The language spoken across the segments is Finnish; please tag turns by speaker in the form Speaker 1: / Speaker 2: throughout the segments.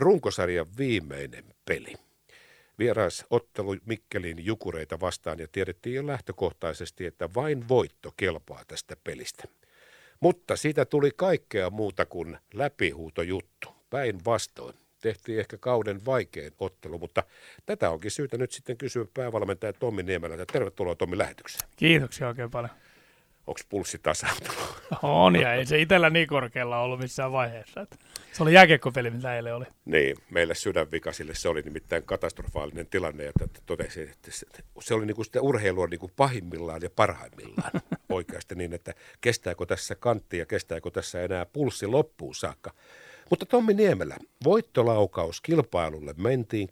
Speaker 1: runkosarjan viimeinen peli. Vieras ottelu Mikkelin jukureita vastaan ja tiedettiin jo lähtökohtaisesti, että vain voitto kelpaa tästä pelistä. Mutta siitä tuli kaikkea muuta kuin läpihuutojuttu. Päinvastoin tehtiin ehkä kauden vaikein ottelu, mutta tätä onkin syytä nyt sitten kysyä päävalmentaja Tommi Niemelältä. Tervetuloa Tommi lähetykseen.
Speaker 2: Kiitoksia oikein paljon.
Speaker 1: Onko pulssi tasautunut?
Speaker 2: On, ja ei se itsellä niin korkealla ollut missään vaiheessa. Että se oli jääkiekkopeli, mitä eilen oli.
Speaker 1: Niin, meille sydänvikaisille se oli nimittäin katastrofaalinen tilanne, ja totesin, että se oli niinku sitä urheilua niinku pahimmillaan ja parhaimmillaan oikeasti niin, että kestääkö tässä kantti ja kestääkö tässä enää pulssi loppuun saakka. Mutta Tommi Niemelä, voittolaukaus kilpailulle mentiin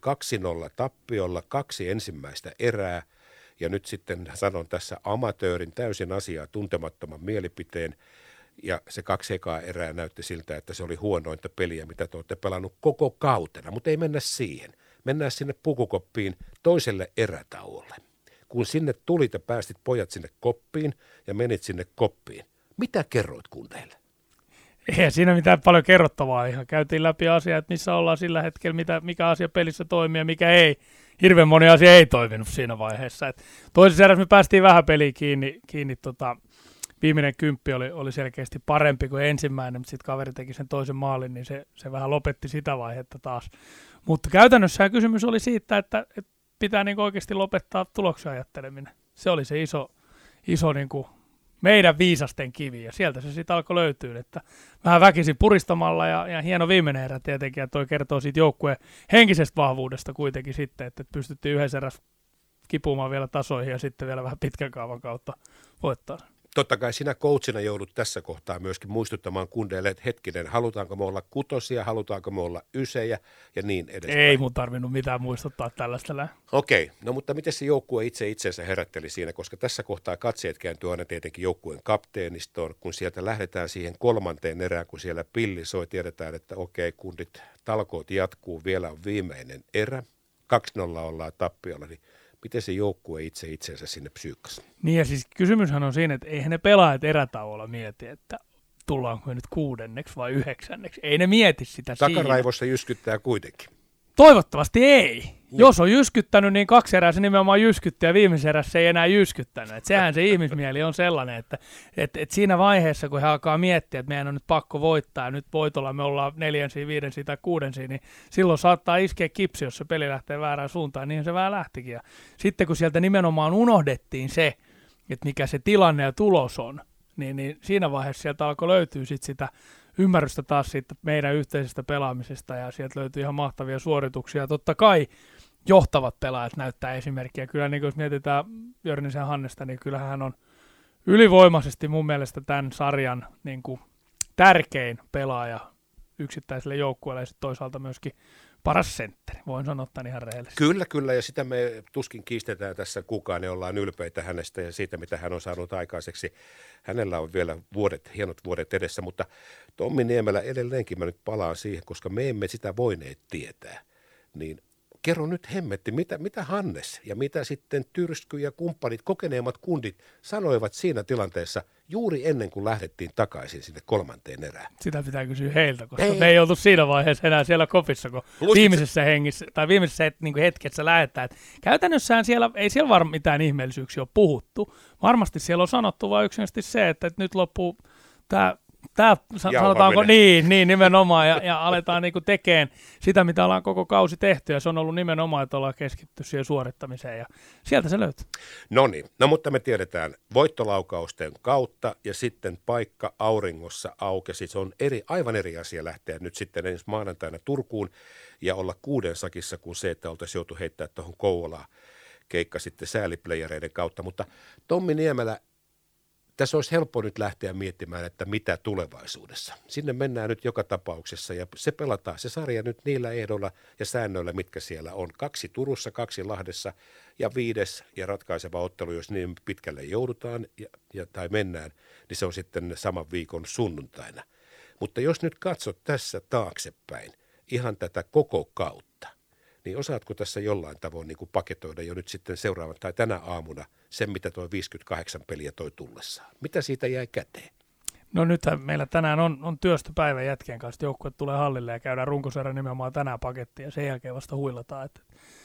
Speaker 1: 2-0 tappiolla kaksi ensimmäistä erää – ja nyt sitten sanon tässä amatöörin täysin asiaa tuntemattoman mielipiteen. Ja se kaksi ekaa erää näytti siltä, että se oli huonointa peliä, mitä te olette pelannut koko kautena. Mutta ei mennä siihen. Mennään sinne pukukoppiin toiselle erätauolle. Kun sinne tulit ja päästit pojat sinne koppiin ja menit sinne koppiin, mitä kerroit kunteille?
Speaker 2: Eihän siinä mitään paljon kerrottavaa. Ihan käytiin läpi asiaa, että missä ollaan sillä hetkellä, mitä, mikä asia pelissä toimii ja mikä ei hirveän moni asia ei toiminut siinä vaiheessa. Et toisessa erässä me päästiin vähän peliin kiinni, kiinni tota, viimeinen kymppi oli, oli selkeästi parempi kuin ensimmäinen, mutta sitten kaveri teki sen toisen maalin, niin se, se vähän lopetti sitä vaihetta taas. Mutta käytännössä kysymys oli siitä, että, että pitää niin oikeasti lopettaa tuloksen ajatteleminen. Se oli se iso, iso niin kuin meidän viisasten kivi, ja sieltä se sitten alkoi löytyä, että vähän väkisin puristamalla, ja, ja hieno viimeinen erä tietenkin, ja toi kertoo siitä joukkueen henkisestä vahvuudesta kuitenkin sitten, että pystyttiin yhdessä erässä kipumaan vielä tasoihin, ja sitten vielä vähän pitkän kaavan kautta voittaa
Speaker 1: totta kai sinä coachina joudut tässä kohtaa myöskin muistuttamaan kundeille, että hetkinen, halutaanko me olla kutosia, halutaanko me olla ysejä ja niin edes.
Speaker 2: Ei mun tarvinnut mitään muistuttaa tällaista.
Speaker 1: Okei, okay. no mutta miten se joukkue itse itsensä herätteli siinä, koska tässä kohtaa katseet kääntyy aina tietenkin joukkueen kapteenistoon, kun sieltä lähdetään siihen kolmanteen erään, kun siellä pilli soi, tiedetään, että okei, okay, kundit, talkoot jatkuu, vielä on viimeinen erä, 2-0 ollaan tappiolla, niin miten se joukkue itse itsensä sinne psyykkasi.
Speaker 2: Niin ja siis kysymyshän on siinä, että eihän ne pelaajat erätauolla mieti, että tullaanko nyt kuudenneksi vai yhdeksänneksi. Ei ne mieti sitä
Speaker 1: Takaraivossa siinä. jyskyttää kuitenkin.
Speaker 2: Toivottavasti ei. Niin. Jos on jyskyttänyt, niin kaksi erää se nimenomaan jyskytti ja viimeisessä erässä ei enää jyskyttänyt. Et sehän se ihmismieli on sellainen, että et, et siinä vaiheessa, kun he alkaa miettiä, että meidän on nyt pakko voittaa ja nyt voitolla me ollaan neljänsiä, viidensiä tai kuudensiä, niin silloin saattaa iskeä kipsi, jos se peli lähtee väärään suuntaan, niin se vähän lähtikin. Ja sitten kun sieltä nimenomaan unohdettiin se, että mikä se tilanne ja tulos on, niin, niin siinä vaiheessa sieltä alkoi löytyä sit sitä ymmärrystä taas siitä meidän yhteisestä pelaamisesta ja sieltä löytyy ihan mahtavia suorituksia. Totta kai johtavat pelaajat näyttää esimerkkiä. Kyllä niin jos mietitään Jörnisen Hannesta, niin kyllähän hän on ylivoimaisesti mun mielestä tämän sarjan niin kuin tärkein pelaaja yksittäiselle joukkueelle ja toisaalta myöskin paras sentteri, voin sanoa tämän ihan rehellisesti.
Speaker 1: Kyllä, kyllä, ja sitä me tuskin kiistetään tässä kukaan, ja ollaan ylpeitä hänestä ja siitä, mitä hän on saanut aikaiseksi. Hänellä on vielä vuodet, hienot vuodet edessä, mutta Tommi Niemelä edelleenkin mä nyt palaan siihen, koska me emme sitä voineet tietää. Niin kerro nyt hemmetti, mitä, mitä Hannes ja mitä sitten Tyrsky ja kumppanit, kokeneemmat kundit sanoivat siinä tilanteessa juuri ennen kuin lähdettiin takaisin sinne kolmanteen erään?
Speaker 2: Sitä pitää kysyä heiltä, koska ei. me ei oltu siinä vaiheessa enää siellä kopissa, kun Luistit viimeisessä hengissä, tai viimeisessä niin kuin hetkessä lähdetään. Käytännössään siellä ei siellä varmaan mitään ihmeellisyyksiä ole puhuttu. Varmasti siellä on sanottu vain yksinkertaisesti se, että, että nyt loppuu tämä Tämä sanotaanko niin, niin nimenomaan, ja, ja aletaan niinku tekemään sitä, mitä ollaan koko kausi tehty, ja se on ollut nimenomaan, että ollaan keskitty siihen suorittamiseen, ja sieltä se löytyy.
Speaker 1: No niin, no mutta me tiedetään voittolaukausten kautta, ja sitten paikka auringossa aukesi. Se on eri, aivan eri asia lähteä nyt sitten ensi maanantaina Turkuun ja olla kuuden sakissa kuin se, että oltaisiin joutu heittää tuohon Kouvolaan keikka sitten sääliplayereiden kautta. Mutta Tommi Niemelä, tässä olisi helppo nyt lähteä miettimään, että mitä tulevaisuudessa. Sinne mennään nyt joka tapauksessa ja se pelataan se sarja nyt niillä ehdoilla ja säännöillä, mitkä siellä on. Kaksi Turussa, kaksi Lahdessa ja viides ja ratkaiseva ottelu, jos niin pitkälle joudutaan ja, ja, tai mennään, niin se on sitten saman viikon sunnuntaina. Mutta jos nyt katsot tässä taaksepäin ihan tätä koko kautta, niin osaatko tässä jollain tavoin niin kuin paketoida jo nyt sitten seuraavan tai tänä aamuna sen, mitä tuo 58 peliä toi tullessaan? Mitä siitä jäi käteen?
Speaker 2: No nythän meillä tänään on, on työstöpäivä jätkien kanssa, joukkue tulee hallille ja käydään runkosarja nimenomaan tänään pakettiin ja sen jälkeen vasta huilataan. Että,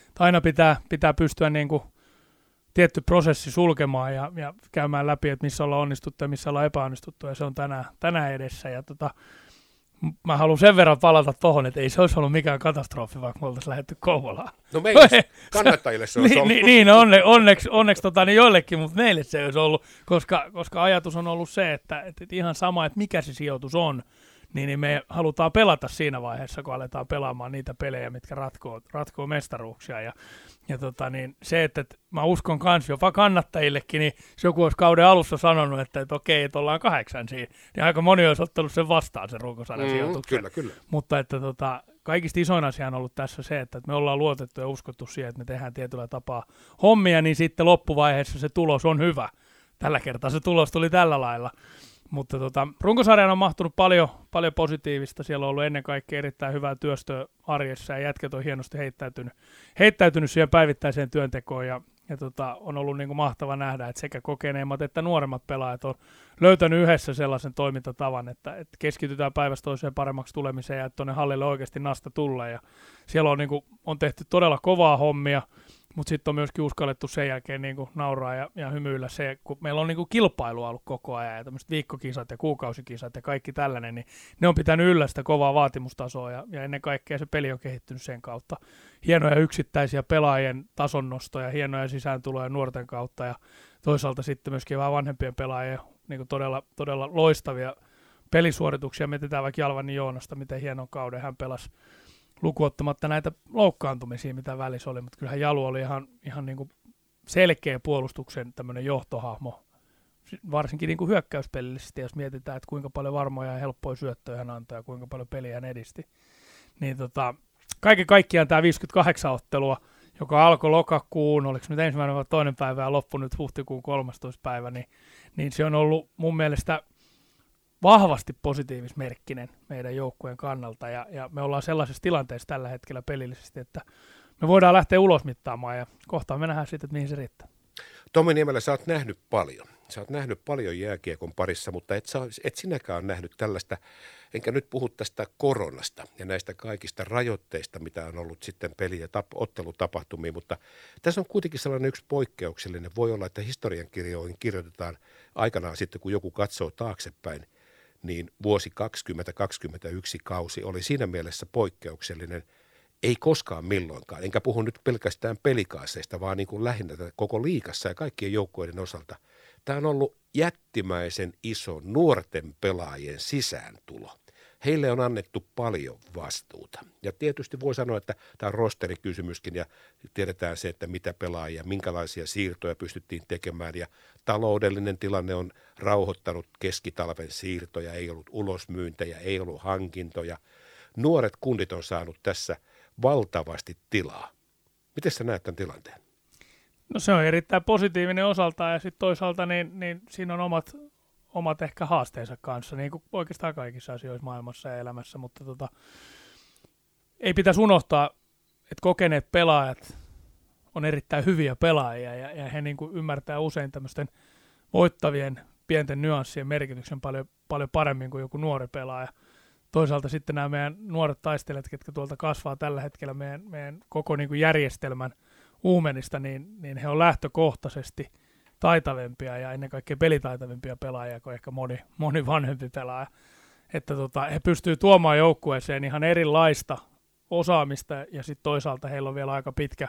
Speaker 2: että aina pitää, pitää pystyä niin kuin tietty prosessi sulkemaan ja, ja käymään läpi, että missä ollaan onnistuttu ja missä ollaan epäonnistuttu ja se on tänään, tänään edessä. Ja tota, mä haluan sen verran palata tohon, että ei se olisi ollut mikään katastrofi, vaikka me oltaisiin lähdetty Kouvolaan.
Speaker 1: No meille kannattajille se olisi
Speaker 2: niin, ollut. Niin, onne, onneksi, onneksi tota, niin joillekin, mutta meille se olisi ollut, koska, koska ajatus on ollut se, että, että ihan sama, että mikä se sijoitus on, niin, niin me halutaan pelata siinä vaiheessa, kun aletaan pelaamaan niitä pelejä, mitkä ratkoo, ratkoo mestaruuksia. Ja, ja tota, niin se, että, että mä uskon kans jopa kannattajillekin, niin jos joku olisi kauden alussa sanonut, että, että okei, että ollaan kahdeksan siinä, niin aika moni olisi ottanut sen vastaan sen runkosarjan mm, sijoituksen.
Speaker 1: Kyllä, kyllä.
Speaker 2: Mutta että tota, kaikista isoin asia on ollut tässä se, että me ollaan luotettu ja uskottu siihen, että me tehdään tietyllä tapaa hommia, niin sitten loppuvaiheessa se tulos on hyvä. Tällä kertaa se tulos tuli tällä lailla. Mutta tota, runkosarjaan on mahtunut paljon, paljon positiivista. Siellä on ollut ennen kaikkea erittäin hyvää työstöä arjessa ja jätket on hienosti heittäytynyt, heittäytynyt siihen päivittäiseen työntekoon ja, ja tota, on ollut niin kuin mahtava nähdä, että sekä kokeneimmat että nuoremmat pelaajat on löytänyt yhdessä sellaisen toimintatavan, että, että keskitytään päivästä toiseen paremmaksi tulemiseen ja että tuonne hallille oikeasti nasta tulee. Ja siellä on, niin kuin, on tehty todella kovaa hommia mutta sitten on myöskin uskallettu sen jälkeen niin kuin nauraa ja, ja hymyillä se, kun meillä on niin kuin kilpailua ollut koko ajan ja tämmöiset viikkokisat ja kuukausikisat ja kaikki tällainen, niin ne on pitänyt yllä sitä kovaa vaatimustasoa ja, ja ennen kaikkea se peli on kehittynyt sen kautta. Hienoja yksittäisiä pelaajien tasonnostoja, hienoja sisääntuloja nuorten kautta ja toisaalta sitten myöskin vähän vanhempien pelaajien niin kuin todella, todella loistavia pelisuorituksia. Mietitään vaikka Jalvani Joonasta, miten hienon kauden hän pelasi lukuottamatta näitä loukkaantumisia, mitä välissä oli, mutta kyllähän Jalu oli ihan, ihan niin kuin selkeä puolustuksen tämmöinen johtohahmo, varsinkin niin kuin hyökkäyspelillisesti, jos mietitään, että kuinka paljon varmoja ja helppoja syöttöjä hän antoi ja kuinka paljon peliä hän edisti. Niin tota, kaiken kaikkiaan tämä 58 ottelua, joka alkoi lokakuun, oliko nyt ensimmäinen vai toinen päivä ja loppui nyt huhtikuun 13. päivä, niin, niin se on ollut mun mielestä vahvasti positiivismerkkinen meidän joukkueen kannalta ja, ja me ollaan sellaisessa tilanteessa tällä hetkellä pelillisesti, että me voidaan lähteä ulos mittaamaan ja kohtaan me nähdään sitten, että mihin se riittää.
Speaker 1: Tomi Niemelä, sä oot nähnyt paljon. Sä oot nähnyt paljon jääkiekon parissa, mutta et, sä, et sinäkään ole nähnyt tällaista, enkä nyt puhu tästä koronasta ja näistä kaikista rajoitteista, mitä on ollut sitten peli- ja tap, ottelutapahtumia, mutta tässä on kuitenkin sellainen yksi poikkeuksellinen. Voi olla, että historiankirjoihin kirjoitetaan aikanaan sitten, kun joku katsoo taaksepäin, niin vuosi 2021 kausi oli siinä mielessä poikkeuksellinen, ei koskaan milloinkaan. Enkä puhu nyt pelkästään pelikaaseista, vaan niin kuin lähinnä koko liikassa ja kaikkien joukkueiden osalta. Tämä on ollut jättimäisen iso nuorten pelaajien sisääntulo heille on annettu paljon vastuuta. Ja tietysti voi sanoa, että tämä on rosterikysymyskin ja tiedetään se, että mitä pelaajia, minkälaisia siirtoja pystyttiin tekemään ja taloudellinen tilanne on rauhoittanut keskitalven siirtoja, ei ollut ulosmyyntejä, ei ollut hankintoja. Nuoret kundit on saanut tässä valtavasti tilaa. Miten sä näet tämän tilanteen?
Speaker 2: No se on erittäin positiivinen osaltaan ja sitten toisaalta niin, niin siinä on omat omat ehkä haasteensa kanssa, niin kuin oikeastaan kaikissa asioissa maailmassa ja elämässä, mutta tota, ei pitäisi unohtaa, että kokeneet pelaajat on erittäin hyviä pelaajia ja, ja he niin kuin ymmärtää usein tämmöisten voittavien pienten nyanssien merkityksen paljon, paljon paremmin kuin joku nuori pelaaja. Toisaalta sitten nämä meidän nuoret taistelijat, ketkä tuolta kasvaa tällä hetkellä meidän, meidän koko niin kuin järjestelmän uumenista, niin, niin he on lähtökohtaisesti – taitavempia ja ennen kaikkea pelitaitavempia pelaajia kuin ehkä moni, moni vanhempi pelaaja. Että tota, he pystyvät tuomaan joukkueeseen ihan erilaista osaamista ja sitten toisaalta heillä on vielä aika pitkä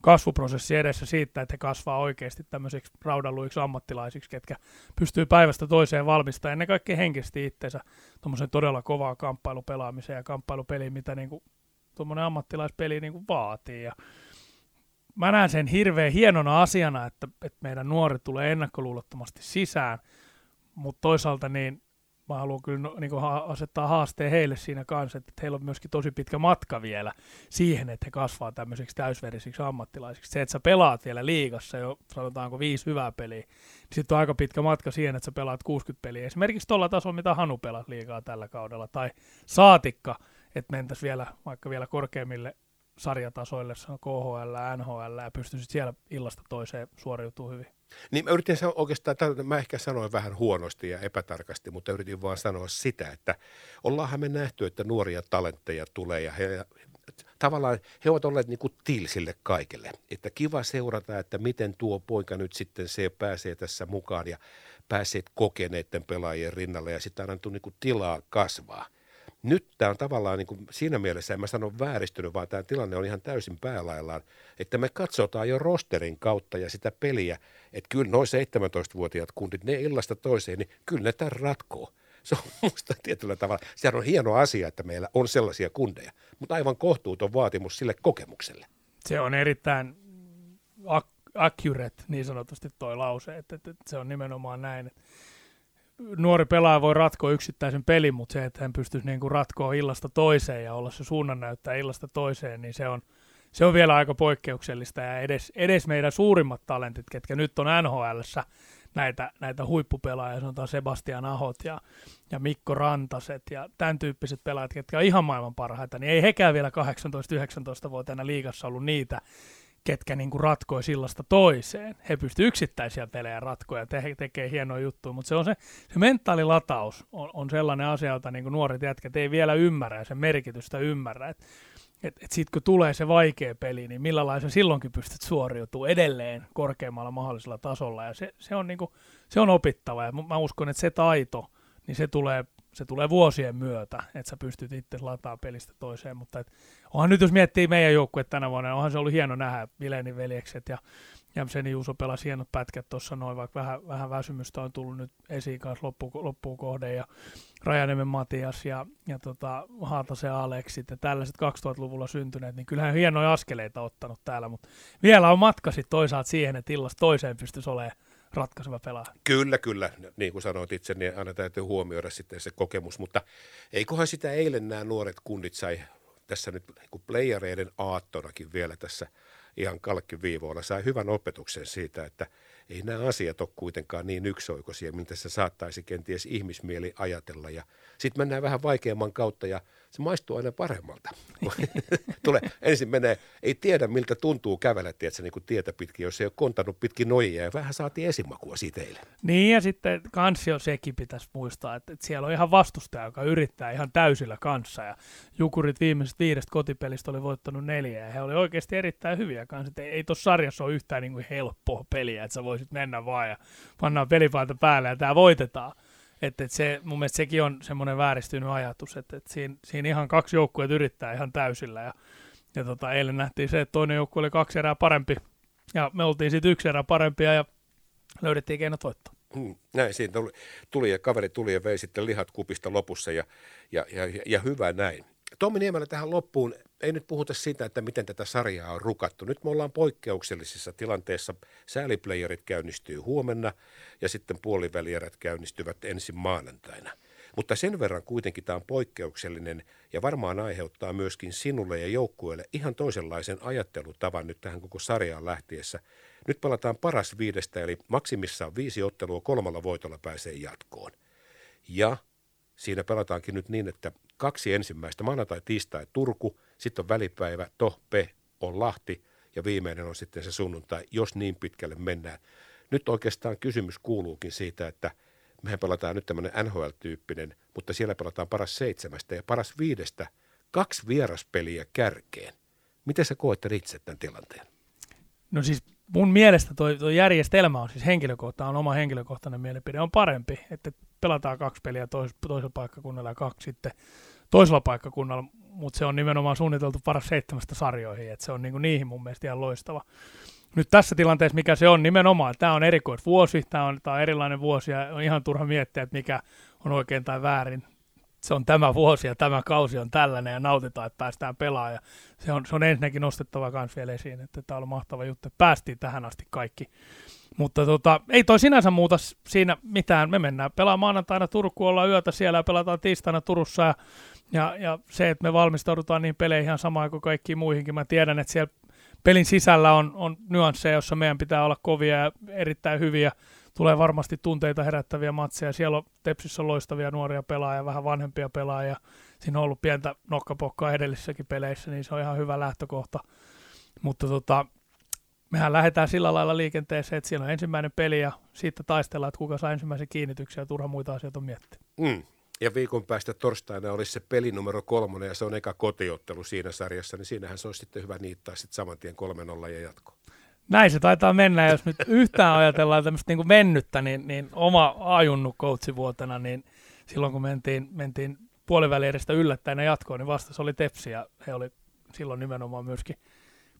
Speaker 2: kasvuprosessi edessä siitä, että he kasvaa oikeasti tämmöisiksi raudaluiksi ammattilaisiksi, ketkä pystyy päivästä toiseen valmistamaan ennen kaikkea henkisesti itsensä tuommoisen todella kovaa kamppailupelaamiseen ja kamppailupeliin, mitä niinku tuommoinen ammattilaispeli niinku vaatii. Ja mä näen sen hirveän hienona asiana, että, että meidän nuoret tulee ennakkoluulottomasti sisään, mutta toisaalta niin mä haluan kyllä no, niin asettaa haasteen heille siinä kanssa, että heillä on myöskin tosi pitkä matka vielä siihen, että he kasvaa tämmöisiksi täysverisiksi ammattilaisiksi. Se, että sä pelaat vielä liigassa jo sanotaanko viisi hyvää peliä, niin sitten on aika pitkä matka siihen, että sä pelaat 60 peliä. Esimerkiksi tuolla tasolla, mitä Hanu pelaa liigaa tällä kaudella, tai saatikka, että mentäisiin vielä vaikka vielä korkeammille sarjatasoille, on KHL, NHL ja pystyisit siellä illasta toiseen suoriutumaan hyvin.
Speaker 1: Niin mä yritin sanoa oikeastaan, mä ehkä sanoin vähän huonosti ja epätarkasti, mutta yritin vaan sanoa sitä, että ollaanhan me nähty, että nuoria talentteja tulee ja he, tavallaan he ovat olleet niin kuin tilsille kaikille. Että kiva seurata, että miten tuo poika nyt sitten se pääsee tässä mukaan ja pääsee kokeneiden pelaajien rinnalle ja sitten annettu niin kuin tilaa kasvaa. Nyt tämä on tavallaan niin kuin, siinä mielessä, en mä sano vääristynyt, vaan tämä tilanne on ihan täysin päälaillaan, että me katsotaan jo rosterin kautta ja sitä peliä, että kyllä noin 17-vuotiaat kundit, ne illasta toiseen, niin kyllä ne tämän ratkoo. Se on musta tietyllä tavalla, sehän on hieno asia, että meillä on sellaisia kundeja, mutta aivan kohtuuton vaatimus sille kokemukselle.
Speaker 2: Se on erittäin accurate, niin sanotusti toi lause, että, että, että se on nimenomaan näin, että nuori pelaaja voi ratkoa yksittäisen pelin, mutta se, että hän pystyisi niin kuin ratkoa illasta toiseen ja olla se suunnannäyttäjä illasta toiseen, niin se on, se on vielä aika poikkeuksellista. Ja edes, edes meidän suurimmat talentit, ketkä nyt on NHLssä, näitä, näitä huippupelaajia, sanotaan Sebastian Ahot ja, ja Mikko Rantaset ja tämän tyyppiset pelaajat, ketkä on ihan maailman parhaita, niin ei hekään vielä 18-19-vuotiaana liigassa ollut niitä, ketkä niin kuin ratkoi sillasta toiseen. He pystyvät yksittäisiä pelejä ratkoja ja te- tekee hienoja juttuja, mutta se, on se, se mentaalilataus on, on sellainen asia, jota niin kuin nuoret jätkät ei vielä ymmärrä ja sen merkitystä ymmärrä. Et, et, et sitten kun tulee se vaikea peli, niin millä lailla silloinkin pystyt suoriutumaan edelleen korkeammalla mahdollisella tasolla. Ja se, se, on, niin kuin, se on opittava ja mä uskon, että se taito, niin se tulee se tulee vuosien myötä, että sä pystyt itse lataa pelistä toiseen, mutta et, onhan nyt jos miettii meidän joukkue tänä vuonna, onhan se ollut hieno nähdä Vilenin veljekset ja Jämseni Juuso pelasi hienot pätkät tuossa noin, vaikka vähän, vähän väsymystä on tullut nyt esiin kanssa loppu, loppuun kohde ja Rajanemen Matias ja, ja tota, Haatasen Aleksit ja tällaiset 2000-luvulla syntyneet, niin kyllähän hienoja askeleita ottanut täällä, mutta vielä on matka sitten toisaalta siihen, että illasta toiseen pystyisi olemaan ratkaiseva pelaaja.
Speaker 1: Kyllä, kyllä. Niin kuin sanoit itse, niin aina täytyy huomioida sitten se kokemus, mutta eiköhän sitä eilen nämä nuoret kundit sai tässä nyt niin playereiden aattonakin vielä tässä ihan kalkkiviivoilla, sai hyvän opetuksen siitä, että ei nämä asiat ole kuitenkaan niin yksioikoisia, miltä se saattaisi kenties ihmismieli ajatella. Ja sitten mennään vähän vaikeamman kautta ja se maistuu aina paremmalta. Tulee, ensin menee, ei tiedä miltä tuntuu kävellä, tiedätkö, niin tietä pitkin, jos ei ole kontannut pitkin nojia ja vähän saatiin esimakua siitä eilen.
Speaker 2: Niin ja sitten kansio sekin pitäisi muistaa, että, että siellä on ihan vastustaja, joka yrittää ihan täysillä kanssa ja Jukurit viimeisestä viidestä kotipelistä oli voittanut neljä ja he oli oikeasti erittäin hyviä kanssa. Ei, ei tuossa sarjassa ole yhtään niin kuin helppoa peliä, että sä voisit mennä vaan ja pannaan pelipaita päälle ja tämä voitetaan. Että et se, mun mielestä sekin on semmoinen vääristynyt ajatus, että et siinä, siinä ihan kaksi joukkuetta yrittää ihan täysillä. Ja, ja tota, eilen nähtiin se, että toinen joukkue oli kaksi erää parempi ja me oltiin sitten yksi erää parempia ja löydettiin keinot voittaa.
Speaker 1: Hmm, näin siinä tuli, tuli ja kaveri tuli ja vei sitten lihat kupista lopussa ja, ja, ja, ja hyvä näin. Tommi Niemelä tähän loppuun, ei nyt puhuta siitä, että miten tätä sarjaa on rukattu. Nyt me ollaan poikkeuksellisessa tilanteessa. Sääliplayerit käynnistyy huomenna ja sitten puolivälierät käynnistyvät ensin maanantaina. Mutta sen verran kuitenkin tämä on poikkeuksellinen ja varmaan aiheuttaa myöskin sinulle ja joukkueelle ihan toisenlaisen ajattelutavan nyt tähän koko sarjaan lähtiessä. Nyt palataan paras viidestä, eli maksimissaan viisi ottelua kolmalla voitolla pääsee jatkoon. Ja siinä pelataankin nyt niin, että kaksi ensimmäistä, maanantai, tiistai, Turku, sitten on välipäivä, Tohpe on Lahti ja viimeinen on sitten se sunnuntai, jos niin pitkälle mennään. Nyt oikeastaan kysymys kuuluukin siitä, että mehän pelataan nyt tämmöinen NHL-tyyppinen, mutta siellä pelataan paras seitsemästä ja paras viidestä kaksi vieraspeliä kärkeen. Miten sä koet itse tämän tilanteen?
Speaker 2: No siis mun mielestä tuo, tuo järjestelmä on siis henkilökohtainen, on oma henkilökohtainen mielipide, on parempi, että pelataan kaksi peliä tois, toisella paikkakunnalla ja kaksi sitten toisella paikkakunnalla, mutta se on nimenomaan suunniteltu paras seitsemästä sarjoihin, että se on niinku niihin mun mielestä ihan loistava. Nyt tässä tilanteessa, mikä se on nimenomaan, tämä on erikoisvuosi, tämä on, on erilainen vuosi ja on ihan turha miettiä, että mikä on oikein tai väärin. Se on tämä vuosi ja tämä kausi on tällainen ja nautitaan, että päästään pelaamaan. Ja se, on, se on ensinnäkin nostettava myös vielä esiin, että tämä on mahtava juttu, että päästiin tähän asti kaikki. Mutta tota, ei toi sinänsä muuta siinä mitään. Me mennään pelaamaan maanantaina Turkuun, ollaan yötä siellä ja pelataan tiistaina Turussa ja ja, ja se, että me valmistaudutaan niin peleihin ihan samaan kuin kaikkiin muihinkin. Mä tiedän, että siellä pelin sisällä on, on nyansseja, jossa meidän pitää olla kovia ja erittäin hyviä. Tulee varmasti tunteita herättäviä matseja. Siellä on Tepsissä on loistavia nuoria pelaajia, vähän vanhempia pelaajia. siinä on ollut pientä nokkapokkaa edellisissäkin peleissä, niin se on ihan hyvä lähtökohta. Mutta tota, mehän lähdetään sillä lailla liikenteeseen, että siellä on ensimmäinen peli ja siitä taistellaan, että kuka saa ensimmäisen kiinnityksen ja turha muita asioita on miettiä.
Speaker 1: Mm. Ja viikon päästä torstaina olisi se peli numero kolmonen ja se on eka kotiottelu siinä sarjassa, niin siinähän se olisi sitten hyvä niittää sitten saman tien 3-0 ja jatko.
Speaker 2: Näin se taitaa mennä, jos nyt yhtään ajatellaan tämmöistä niin mennyttä, niin, niin oma ajunnut coachivuotena, niin silloin kun mentiin, mentiin puoliväli edestä yllättäen jatkoon, niin vastas oli Tepsi ja he oli silloin nimenomaan myöskin –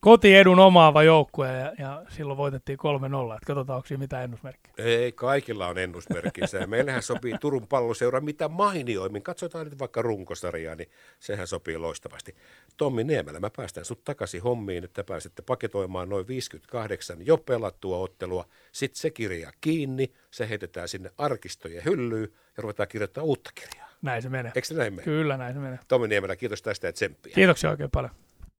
Speaker 2: kotiedun omaava joukkue ja, ja silloin voitettiin 3-0. Et katsotaan, onko siinä mitään ennusmerkkiä.
Speaker 1: Ei, kaikilla on ennusmerkkinsä. Ja meillähän sopii Turun palloseura mitä mainioimmin. Katsotaan nyt vaikka runkosarjaa, niin sehän sopii loistavasti. Tommi Niemelä, mä päästän sut takaisin hommiin, että pääsette paketoimaan noin 58 jo pelattua ottelua. Sitten se kirja kiinni, se heitetään sinne arkistojen hyllyyn ja ruvetaan kirjoittamaan uutta kirjaa.
Speaker 2: Näin se menee.
Speaker 1: Eikö se näin mene?
Speaker 2: Kyllä, näin se menee.
Speaker 1: Tommi Niemelä, kiitos tästä ja tsemppiä.
Speaker 2: Kiitoksia oikein paljon.